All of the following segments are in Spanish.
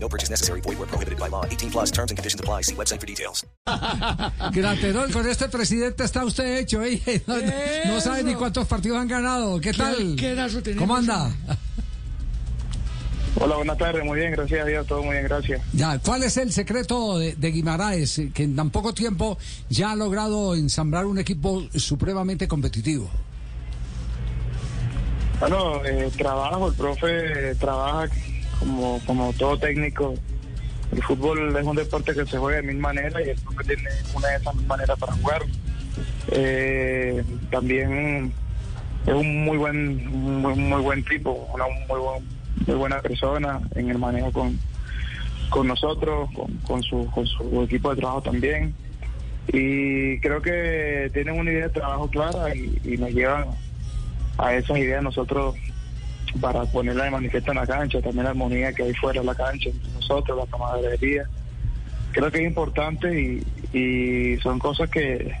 No purchase necessary. Void where prohibited by law. 18 plus terms and conditions apply. See website for details. Graterol, con este presidente está usted hecho, ¿eh? No, no- sabe ni cuántos partidos han ganado. ¿Qué tal? tenemos? ¿Cómo anda? Hola, buenas tardes. Muy bien, gracias a Dios. Todo muy bien, gracias. Ya, ¿cuál es el secreto de, de Guimaraes, que en tan poco tiempo ya ha logrado ensamblar un equipo supremamente competitivo? Bueno, eh, trabajo, el profe eh, trabaja como, como todo técnico. El fútbol es un deporte que se juega de mil maneras y el profe tiene una de esas mil maneras para jugar. Eh, también es un muy buen muy, muy buen tipo, una muy, buen- muy buena persona en el manejo con, con nosotros, con, con, su, con su equipo de trabajo también. Y creo que tienen una idea de trabajo clara y, y nos llevan a esas ideas nosotros para ponerla de manifiesto en la cancha, también la armonía que hay fuera de la cancha entre nosotros, la camaradería. Creo que es importante y, son cosas que,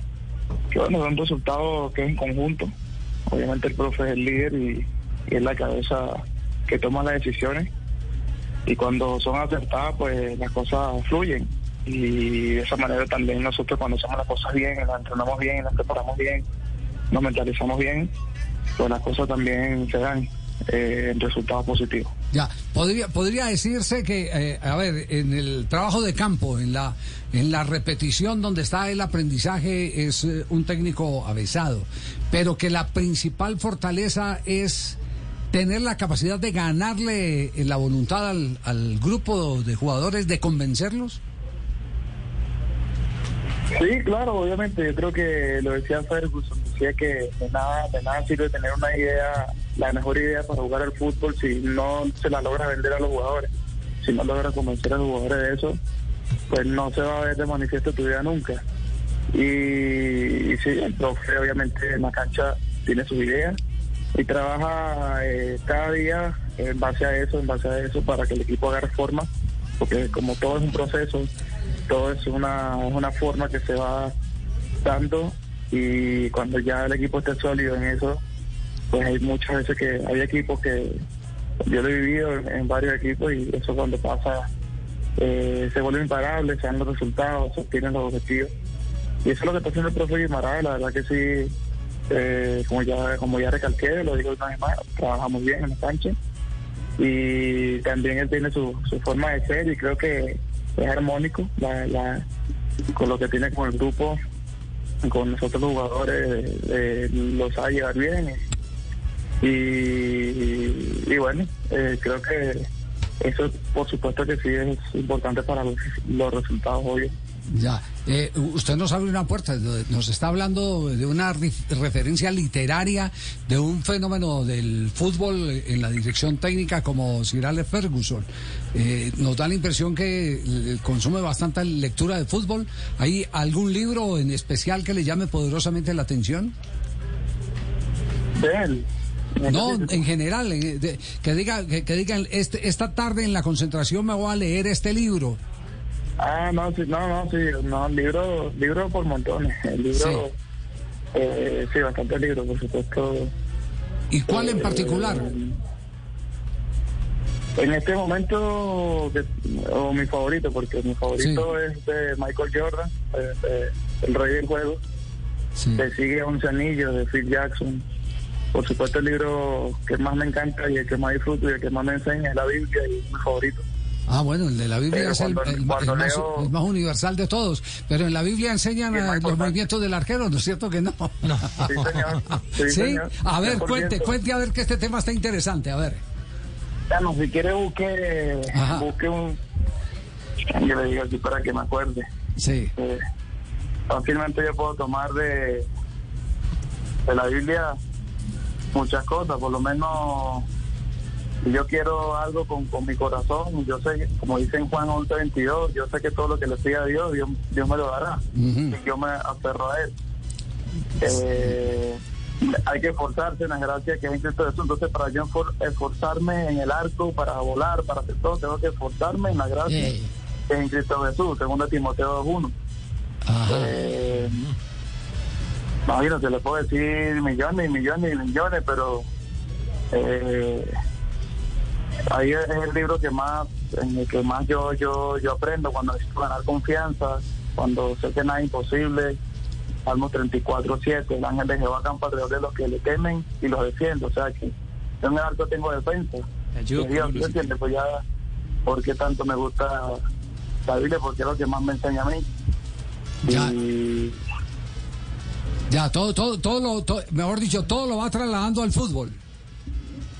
que, bueno, son resultados que es en conjunto. Obviamente el profe es el líder y, y es la cabeza que toma las decisiones y cuando son acertadas pues las cosas fluyen y de esa manera también nosotros cuando hacemos las cosas bien, las entrenamos bien, las preparamos bien, nos mentalizamos bien, pues las cosas también se dan eh, en resultados positivos. Ya, podría, podría decirse que, eh, a ver, en el trabajo de campo, en la, en la repetición donde está el aprendizaje, es eh, un técnico avesado, pero que la principal fortaleza es tener la capacidad de ganarle eh, la voluntad al, al grupo de jugadores, de convencerlos. Sí, claro, obviamente. Yo creo que lo decía Ferguson, que de nada, de nada sirve tener una idea, la mejor idea para jugar al fútbol si no se la logra vender a los jugadores. Si no logra convencer a los jugadores de eso, pues no se va a ver de manifiesto tu idea nunca. Y, sí, el profe obviamente en la cancha tiene sus ideas y trabaja eh, cada día en base a eso, en base a eso, para que el equipo agarre forma, porque como todo es un proceso, todo es una, una forma que se va dando y cuando ya el equipo esté sólido en eso, pues hay muchas veces que hay equipos que yo lo he vivido en, varios equipos y eso cuando pasa eh, se vuelve imparable, se dan los resultados, se obtienen los objetivos. Y eso es lo que está haciendo el profe Guimaraes, la verdad que sí, eh, como ya como ya recalqué, lo digo una vez más, trabajamos bien en la cancha y también él tiene su, su forma de ser y creo que es armónico la, la, con lo que tiene con el grupo, con nosotros los jugadores, eh, los sabe llevar bien y, y, bueno, eh, creo que eso por supuesto que sí es importante para los, los resultados obvios. Ya, eh, usted nos abre una puerta, nos está hablando de una referencia literaria de un fenómeno del fútbol en la dirección técnica como Sir Alex Ferguson. Eh, nos da la impresión que eh, consume bastante lectura de fútbol. ¿Hay algún libro en especial que le llame poderosamente la atención? De él. No, en general, eh, que diga, que, que digan, este, esta tarde en la concentración me voy a leer este libro. Ah, no, sí, no, no, sí, no, libro, libro por montones, el libro, Sí. eh, sí, bastante libro, por supuesto. ¿Y cuál en particular? Eh, En este momento, o mi favorito, porque mi favorito es de Michael Jordan, el rey del juego. Sí. Le sigue Once Anillos de Phil Jackson. Por supuesto, el libro que más me encanta y el que más disfruto y el que más me enseña es la Biblia y es mi favorito. Ah, bueno, el de la Biblia Pero es el, cuando- el ma- el cuando más, leo- el más universal de todos. Pero en la Biblia enseñan los importante. movimientos del arquero, ¿no es cierto que no? Sí, señor. Sí, ¿Sí? señor. A ver, 100%. cuente, cuente a ver que este tema está interesante. A ver. Bueno, si quiere busque, Ajá. busque un... Yo le digo aquí para que me acuerde. Sí. Eh, fácilmente yo puedo tomar de, de la Biblia muchas cosas, por lo menos yo quiero algo con, con mi corazón. Yo sé, como dice en Juan 11:22, yo sé que todo lo que le pida a Dios, Dios, Dios me lo dará. Y yo me aferro a Él. Eh, hay que esforzarse en la gracia que es en Cristo Jesús. Entonces, para yo esfor- esforzarme en el arco, para volar, para hacer todo, tengo que esforzarme en la gracia que es en Cristo Jesús, segundo Timoteo 2.1. Ajá. Eh, imagínate, le puedo decir millones y millones y millones, pero eh, ahí es el libro que más, en el que más yo, yo, yo aprendo cuando necesito ganar confianza, cuando sé que nada es imposible. Salmo 34, 7, el ángel de Jehová campa alrededor de los que le temen y los defiende. O sea que yo en el arco tengo defensa. ayudo Que Dios, con ¿sí unos- entiende? Pues ya, ¿por qué tanto me gusta la Biblia? Porque es lo que más me enseña a mí. Ya. Y Ya, todo, todo, todo lo, to- mejor dicho, todo lo va trasladando al fútbol.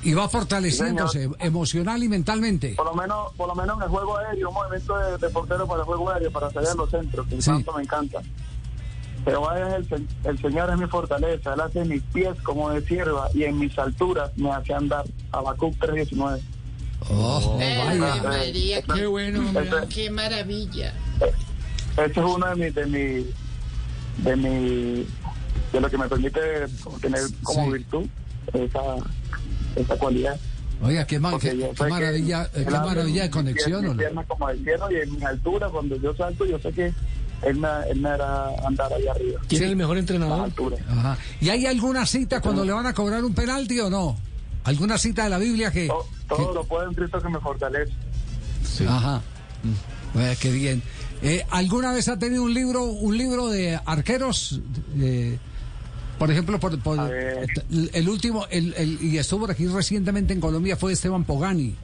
Y va fortaleciéndose emocional y mentalmente. por lo menos por lo menos en el juego aéreo, un movimiento de, de portero para el juego aéreo, para salir a los centros, que Sí. tanto me encanta. Pero es el, el Señor es mi fortaleza, Él hace mis pies como de sierva y en mis alturas me hace andar. Habacuc 3.19. Oh, vaya. María, qué bueno, hombre, Ese- qué maravilla. Ese es uno de mis, de mi, de mi, de lo que me permite tener como Sí. virtud esa, esa cualidad. Oiga, qué, qué- qué que maravilla, él qué maravilla de conexión. ¿o mis no? como de cielo y en mi altura, cuando yo salto, yo sé que él me, él me hará andar ahí arriba. ¿Quién es el mejor entrenador? altura. Ajá. ¿Y hay alguna cita cuando le van a cobrar un penalti o no? ¿Alguna cita de la Biblia que...? Todo, todo lo puedo en Cristo que me fortalece. que- Ajá. Oiga, qué bien. Eh, ¿Alguna vez ha tenido un libro un libro de arqueros? Eh, por ejemplo, por, el último, el, el- y estuvo por aquí recientemente en Colombia, fue Esteban Pogani,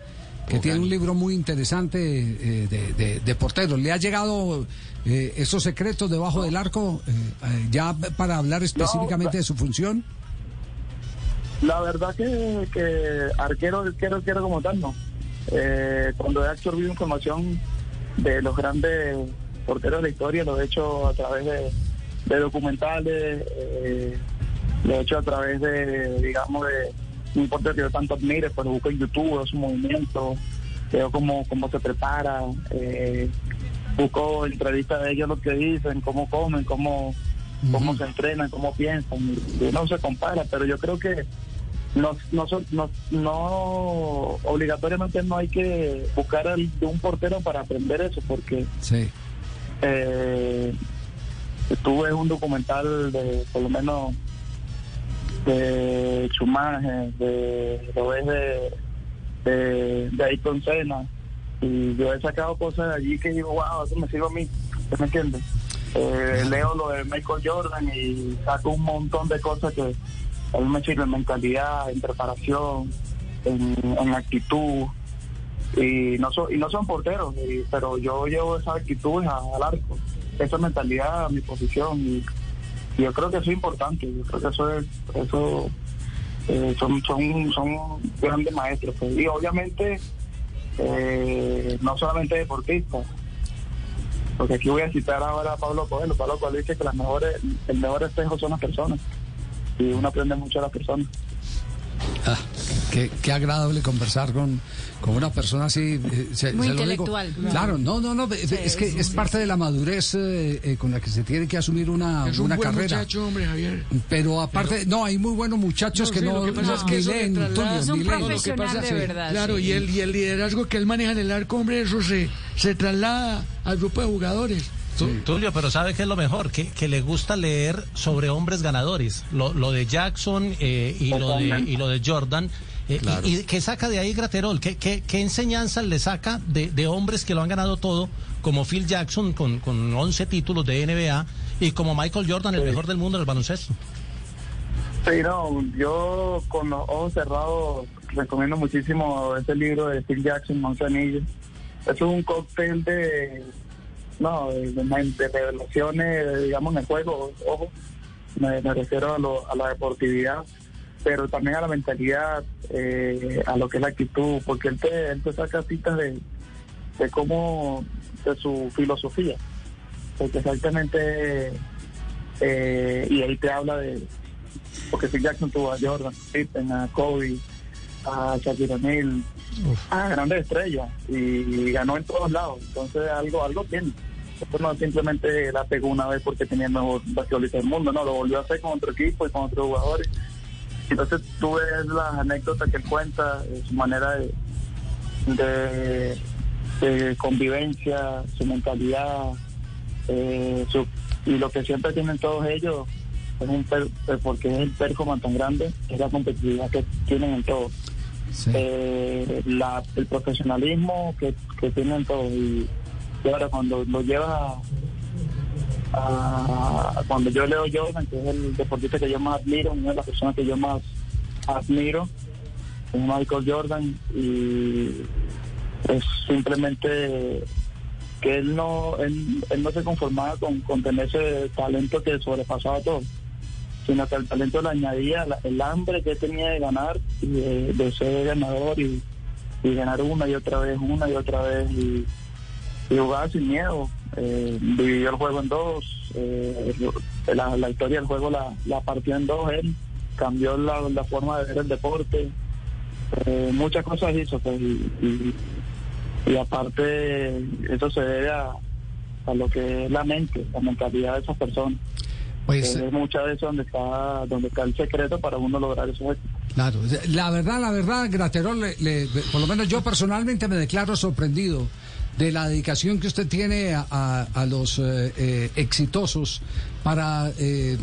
que tiene un libro muy interesante eh, de, de- de porteros. ¿Le ha llegado eh, esos secretos debajo del arco eh, eh, ya para hablar específicamente No, de su función? La verdad que, que arquero, arquero, arquero como tal, no. Eh, cuando he absorbido información de los grandes porteros de la historia, lo he hecho a través de, de documentales, eh, lo he hecho a través de, digamos, de no importa que yo tanto admire, pero busco en YouTube veo su movimiento, veo cómo, cómo se prepara, eh, busco entrevistas de ellos lo que dicen, cómo comen, cómo, cómo se entrenan, cómo piensan. Y no se compara, pero yo creo que no, no, no, no obligatoriamente no hay que buscar al- de un portero para aprender eso, porque Sí. eh, tuve un documental de por lo menos de Chumaje, de lo ves de, de, de Ayrton Senna, y yo he sacado cosas de allí que digo, wow, eso me sirve a mí, ¿sí me entiendes? Eh, leo lo de Michael Jordan y saco un montón de cosas que a mí me sirven en mentalidad, en preparación, en, en actitud, y no son y no son porteros y- pero yo llevo esa actitud a- al arco esa mentalidad a mi posición y, yo creo que eso es importante yo creo que eso es eso eh, son son son grandes maestros pues. y obviamente eh, no solamente deportistas porque aquí voy a citar ahora a Pablo Coelho Pablo Coelho dice que las mejores el mejor espejo son las personas y uno aprende mucho de las personas Ah, qué, qué agradable conversar con, con una persona así. eh, se- Muy se lo digo. intelectual. Claro, no, no, no. es- es que es parte de la madurez eh, eh, con la que se tiene que asumir una, Es un una buen carrera. muchacho, hombre, Javier. Pero aparte, no, hay muy buenos muchachos No, que sí, no, lo que pasa no- es que leen, traslada- Es un ni leen. profesional de sí. verdad. Claro, sí. y el, y el liderazgo que él maneja en el arco, hombre, eso se, se traslada al grupo de jugadores. Tu- Tulio, pero ¿sabe qué es lo mejor? Que, que le gusta leer sobre hombres ganadores. Lo, lo de Jackson eh, y, lo de, y lo de Jordan. eh, y, y que saca de ahí Graterol? ¿Qué, qué, qué enseñanza le saca de, de hombres que lo han ganado todo, como Phil Jackson con, con 11 títulos de NBA y como Michael Jordan, el mejor del mundo en el baloncesto? Sí, no, yo con los ojos cerrados recomiendo muchísimo ese libro de Phil Jackson, Once Anillos. Es un cóctel de, no, de, revelaciones, digamos, en el juego, ojo, me, refiero a, lo- a la deportividad, pero también a la mentalidad, eh, a lo que es la actitud, porque él te, él te saca citas de, de cómo, de su filosofía, porque exactamente, eh, y ahí te habla de, porque Phil Jackson tuvo a Jordan, Pippen, a Kobe, a Shaquille O'Neal, a grandes estrellas y ganó en todos lados. Entonces algo algo tiene. Esto no simplemente la pegó una vez porque tenía el mejor basquetbolista del mundo, no, lo volvió a hacer con otro equipo y con otros jugadores. Entonces tú ves las anécdotas que él cuenta, su manera de, de, de convivencia, su mentalidad, eh, su, y lo que siempre tienen todos ellos es un per, eh, porque es el performance tan grande, es la competitividad que tienen en todo. Eh, la, el profesionalismo que, que tienen todos. Y, ahora cuando lo llevas a, a- Cuando yo leo Jordan, que es el deportista que yo más admiro, una de las personas que yo más admiro, es Michael Jordan, y es simplemente que él no él, él no se conformaba con, con tener ese talento que sobrepasaba todo sino que el talento le añadía el hambre que tenía de ganar y de, ser ganador y, ganar una y otra vez, una y otra vez y, y jugaba sin miedo. Eh, dividió el juego en dos, eh, la, historia del juego la, partió en dos él, cambió la, forma de ver el deporte, eh, muchas cosas hizo pues, y, y, y aparte eso se debe a, a lo que es la mente, la mentalidad de esas personas. Pues es muchas veces donde está donde está el secreto para uno lograr éxitos. Claro, la verdad, la verdad, Graterol, le- le- por lo menos yo personalmente me declaro sorprendido de la dedicación que usted tiene a, a- a los eh, eh, exitosos para eh,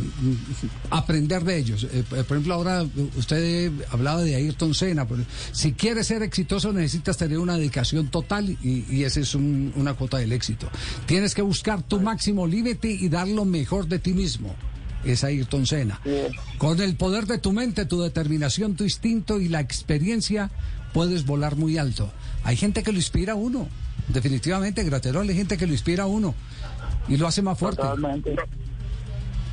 aprender de ellos. Eh, por ejemplo, ahora usted hablaba de Ayrton Senna. si quieres ser exitoso necesitas tener una dedicación total y, y esa es un- una cuota del éxito. Tienes que buscar tu máximo límite y dar lo mejor de ti mismo. Es Ayrton Senna. Con el poder de tu mente, tu determinación, tu instinto y la experiencia, puedes volar muy alto. Hay gente que lo inspira a uno. Definitivamente, Graterol, hay gente que lo inspira a uno y lo hace más fuerte. Totalmente.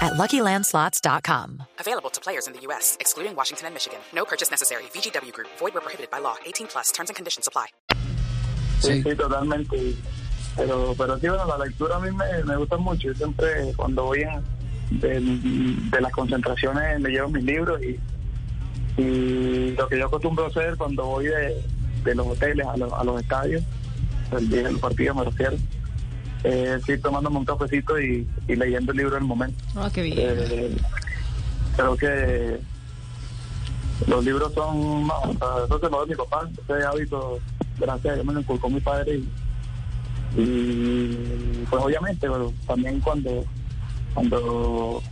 at luckylandslots.com. Available to players in the U.S., excluding Washington and Michigan. No purchase necessary. VGW Group, void where prohibited by law. 18 plus terms and conditions apply. Sí, Sí. totalmente. Pero, pero sí, bueno, la lectura a mí me, me gusta mucho. Yo siempre, cuando voy a, de, de las concentraciones, me llevo mis libros y, y lo que yo acostumbro a hacer cuando voy de, de los hoteles a, los- a los estadios, el día del partido me refiero, eh, sí, tomándome un cafecito y, y leyendo el libro en el momento. Ah, qué bien. Eh, creo que los libros son, no, o sea, eso se lo doy mi papá, ese hábito, gracias a Dios me lo inculcó mi padre y, y, pues obviamente, pero también cuando, cuando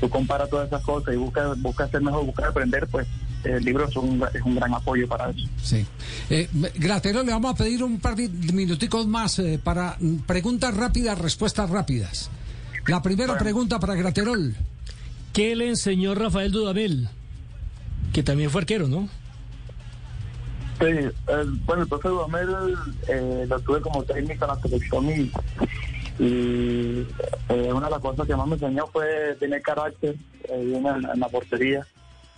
tú comparas todas esas cosas y buscas, buscas ser mejor, buscas aprender, pues el libro es un, es un gran apoyo para eso. Sí. Eh, Graterol, le vamos a pedir un par de minuticos más eh, para preguntas rápidas, respuestas rápidas. La primera pregunta para Graterol. ¿Qué le enseñó Rafael Dudamel? Que también fue arquero, ¿no? Sí, el, bueno, el profe Dudamel eh, lo tuve como técnico en la selección y, y eh, una de las cosas que más me enseñó fue tener carácter eh, en, en la portería.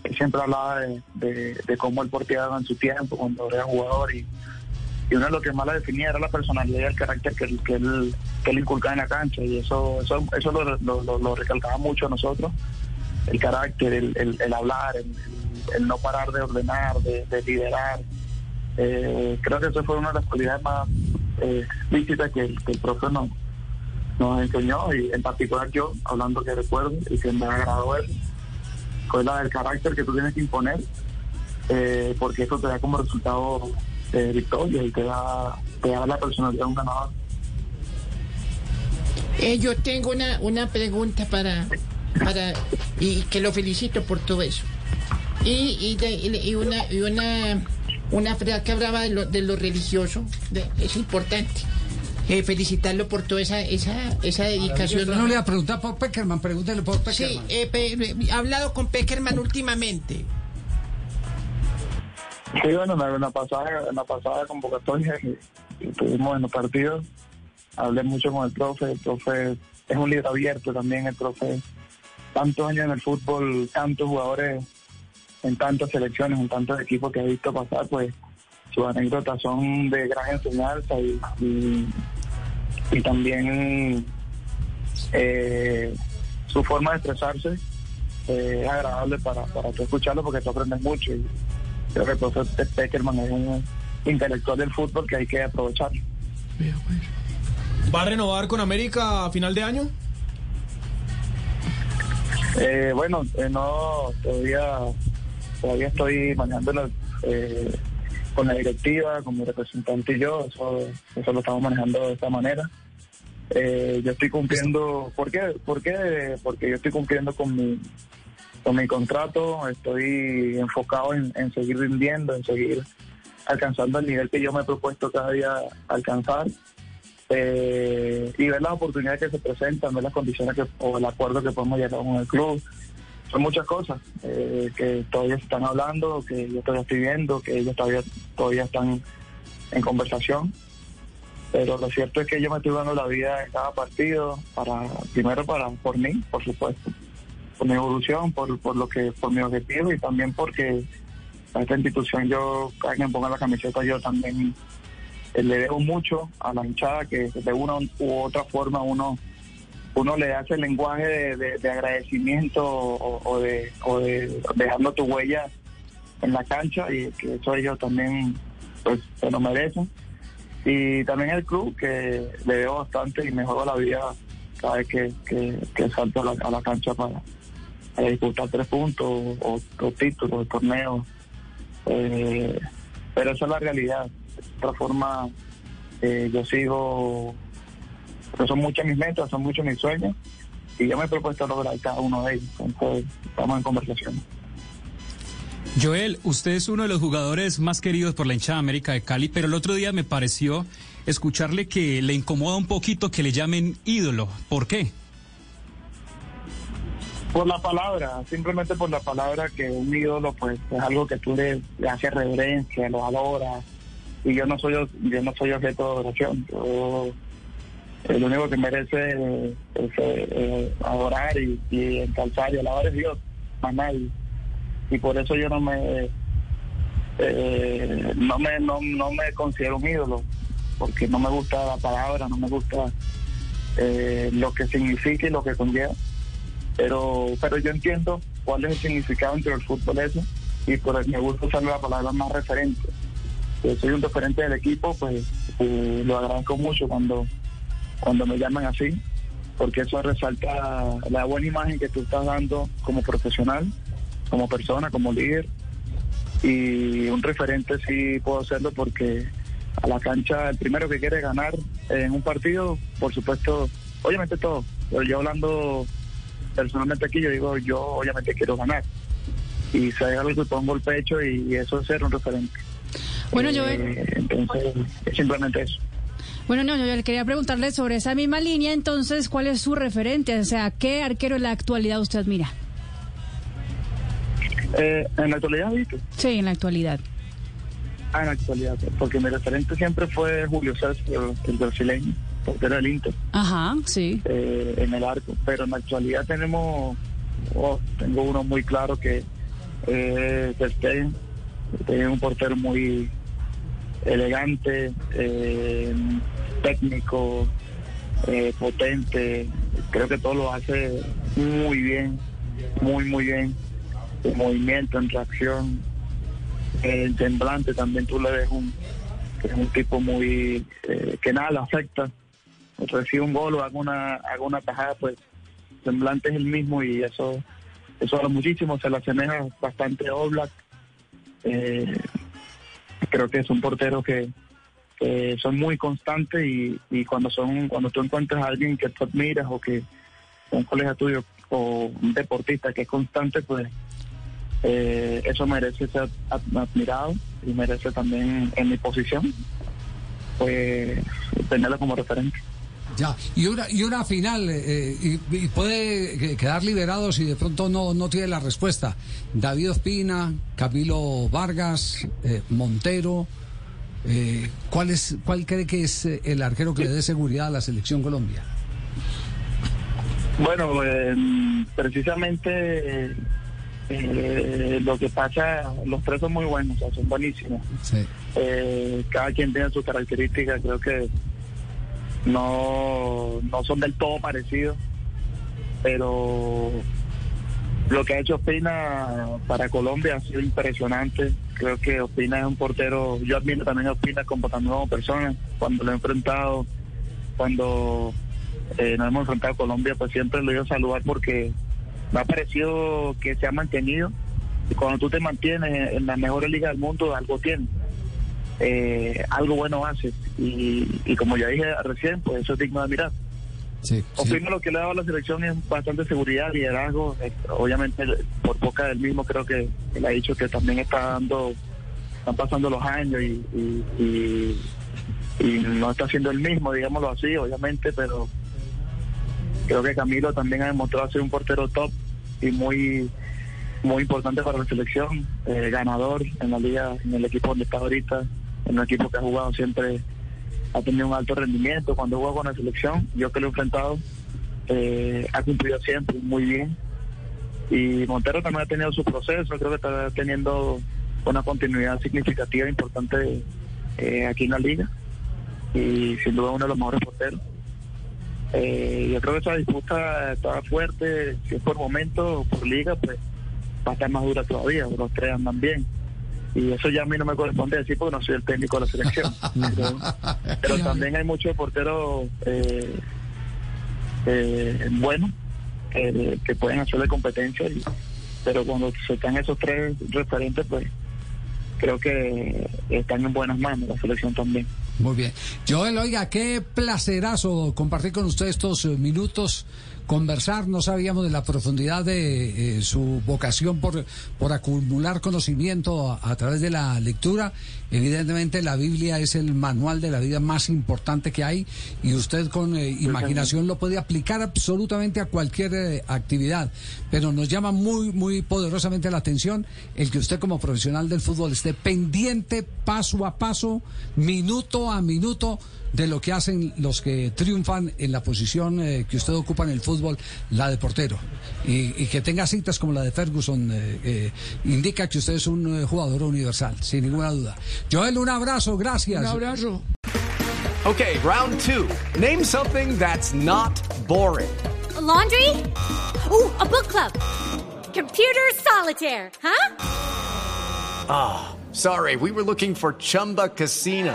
Él siempre hablaba de, de, cómo él porteaba en su tiempo, cuando era jugador y, y uno de lo que más la definía era la personalidad y el carácter que, que, él, que él inculcaba en la cancha y eso eso, eso lo, lo, lo- lo recalcaba mucho a nosotros, el carácter, el, el- hablar, el, el no parar de ordenar, de, de liderar. Eh, creo que eso fue una de las cualidades más eh, explícitas que, que el profe nos, nos enseñó y en particular yo, hablando que recuerdo y que me agradó él, fue la del carácter que tú tienes que imponer eh, porque eso te da como resultado eh, victoria y te da, te da la personalidad de un ganador. Eh, yo tengo una, una pregunta para, para y que lo felicito por todo eso. Y, y, de- y- una y una una frase que hablaba de lo, de lo religioso, es importante. Eh, felicitarlo por toda esa esa esa dedicación. No le va a preguntar por Peckerman, pregúntele por Sí, Peckerman. eh, pe- he hablado con Peckerman últimamente. Sí, bueno, en la pasada, en la pasada convocatoria que, que tuvimos en los partidos, hablé mucho con el profe, el profe es un libro abierto también el profe. Tantos años en el fútbol, tantos jugadores en tantas selecciones, en tantos equipos que he visto pasar, pues sus anécdotas son de gran enseñanza y, y, y también eh, su forma de expresarse eh, es agradable para, para tú escucharlo porque tú aprendes mucho y creo que el profesor Peckerman es un intelectual del fútbol que hay que aprovechar. ¿Va a renovar con América a final de año? Eh, bueno, eh, no, todavía, todavía estoy manejando eh, con la directiva, con mi representante y yo, eso, eso lo estamos manejando de esta manera. Eh, yo estoy cumpliendo, ¿por qué? ¿por qué? Porque yo estoy cumpliendo con mi, con mi contrato, estoy enfocado en, en seguir rindiendo, en seguir alcanzando el nivel que yo me he propuesto cada día alcanzar eh, y ver las oportunidades que se presentan, ver las condiciones que, o el acuerdo que podemos llegar con el club. Son muchas cosas eh, que todavía se están hablando, que yo todavía estoy viendo, que ellos todavía, todavía están en conversación. Pero lo cierto es que yo me estoy dando la vida en cada partido, para primero para por mí, por supuesto, por mi evolución, por, por lo que por mi objetivo y también porque a esta institución yo, cada quien ponga la camiseta, yo también eh, le debo mucho a la hinchada que de una u otra forma uno uno le hace el lenguaje de, de- de agradecimiento o, de, o de dejando tu huella en la cancha y que eso ellos también pues se lo merecen y también el club que le debo bastante y mejoro la vida cada vez que, que, salto a la, a la cancha para, para disputar tres puntos o, o títulos, torneos eh, pero esa es la realidad. De otra forma, eh, yo sigo, pero son muchas mis metas, son muchos mis sueños, y yo me he propuesto lograr cada uno de ellos. Entonces, estamos en conversación. Joel, usted es uno de los jugadores más queridos por la hinchada América de Cali, pero el otro día me pareció escucharle que le incomoda un poquito que le llamen ídolo. ¿Por qué? Por la palabra, simplemente por la palabra que un ídolo pues es algo que tú le, le haces reverencia, lo valoras, y yo no soy yo no soy objeto de adoración. Yo el único que merece es eh, adorar y, y y alabar es Dios, más nadie. Y por eso yo no me eh, no me no, me considero un ídolo, porque no me gusta la palabra, no me gusta eh, lo que significa y lo que conlleva pero pero yo entiendo cuál es el significado entre el fútbol eso y por eso me gusta usar la palabra más referente. Yo soy un referente del equipo, pues eh, lo agradezco mucho cuando, cuando me llaman así, porque eso resalta la buena imagen que tú estás dando como profesional, como persona, como líder. Y un referente sí puedo hacerlo porque a la cancha el primero que quiere ganar en un partido, por supuesto, obviamente todo, pero yo hablando personalmente aquí yo digo, yo obviamente quiero ganar. Y hay algo que pongo el pecho y, eso es ser un referente. Bueno, Eh, Joel. Entonces, es simplemente eso. Bueno, no, yo le quería preguntarle sobre esa misma línea, entonces, ¿cuál es su referente? O sea, ¿qué arquero en la actualidad usted admira? Eh, en la actualidad, ¿viste? Sí, en la actualidad. Ah, en la actualidad, porque mi referente siempre fue Julio César, el, brasileño, portero del Inter, Ajá, sí. eh, en el arco. Pero en la actualidad tenemos, oh, tengo uno muy claro que que es un portero muy elegante, eh, técnico, eh, potente. Creo que todo lo hace muy bien, muy, muy bien. En movimiento, en reacción, el semblante también tú le ves un, es un tipo muy, eh, que nada le afecta. Recibe un gol o haga una, tajada, pues semblante es el mismo y eso, eso habla muchísimo, se le asemeja bastante a Oblak. Eh, creo que es un portero que, que son muy constantes y, cuando son cuando tú encuentras a alguien que tú admiras o que un colega tuyo o un deportista que es constante pues eh, eso merece ser ad- admirado y merece también en mi posición pues tenerlo como referente Ya, y una, y una final, eh, y, y puede que- quedar liberado si de pronto no, no tiene la respuesta. David Ospina, Camilo Vargas, eh, Montero, eh, ¿cuál, es, ¿cuál cree que es eh, el arquero que le dé seguridad a la selección Colombia? Bueno, eh, precisamente eh, lo que pasa, los tres son muy buenos, son buenísimos. Cada quien tiene sus características, creo que no, no son del todo parecidos, pero lo que ha hecho Ospina para Colombia ha sido impresionante. Creo que Ospina es un portero, yo admiro también a Ospina como también como persona, cuando lo he enfrentado, cuando eh, nos hemos enfrentado a Colombia, pues siempre lo he ido a saludar porque me ha parecido que se ha mantenido y cuando tú te mantienes en la mejor liga del mundo, algo tienes. Eh, algo bueno haces y como ya dije recién, pues eso es digno de mirar. Sí, Opino lo que le ha dado a la selección es bastante seguridad, liderazgo. Obviamente, por boca del mismo, creo que él ha dicho que también está dando, están pasando los años y, y, y- y no está siendo el mismo, digámoslo así, obviamente, pero creo que Camilo también ha demostrado ser un portero top y muy muy importante para la selección, eh, ganador en la liga, en el equipo donde está ahorita, en un equipo que ha jugado siempre ha tenido un alto rendimiento cuando juega con la selección. Yo que lo he enfrentado, eh, ha cumplido siempre muy bien. Y Montero también ha tenido su proceso, creo que está teniendo una continuidad significativa importante eh, aquí en la liga. Y sin duda uno de los mejores porteros. Eh, yo creo que esa disputa está fuerte, si es por momento o por liga, pues va a estar más dura todavía, los tres andan bien. Y eso ya a mí no me corresponde decir porque no soy el técnico de la selección. pero, pero también hay muchos porteros eh, eh, buenos eh, que pueden hacerle competencia, y- pero cuando se están esos tres referentes, pues creo que están en buenas manos, la selección también. Muy bien. Joel, oiga, qué placerazo compartir con usted estos eh, minutos, conversar. No sabíamos de la profundidad de eh, su vocación por, por acumular conocimiento a, a través de la lectura. Evidentemente, la Biblia es el manual de la vida más importante que hay y usted con eh, imaginación lo puede aplicar absolutamente a cualquier eh, actividad. Pero nos llama muy, muy poderosamente la atención el que usted como profesional del fútbol esté pendiente paso a paso, minuto a minuto de lo que hacen los que triunfan en la posición eh, que usted ocupa en el fútbol, la de portero. Y, y que tenga citas como la de Ferguson, eh, eh, indica que usted es un eh, jugador universal, sin ninguna duda. Joel, un abrazo, gracias. Un abrazo. Okay, round two. Name something that's not boring. laundry? Ooh, a book club. Computer solitaire, huh? Ah, sorry, we were looking for Chumba Casino.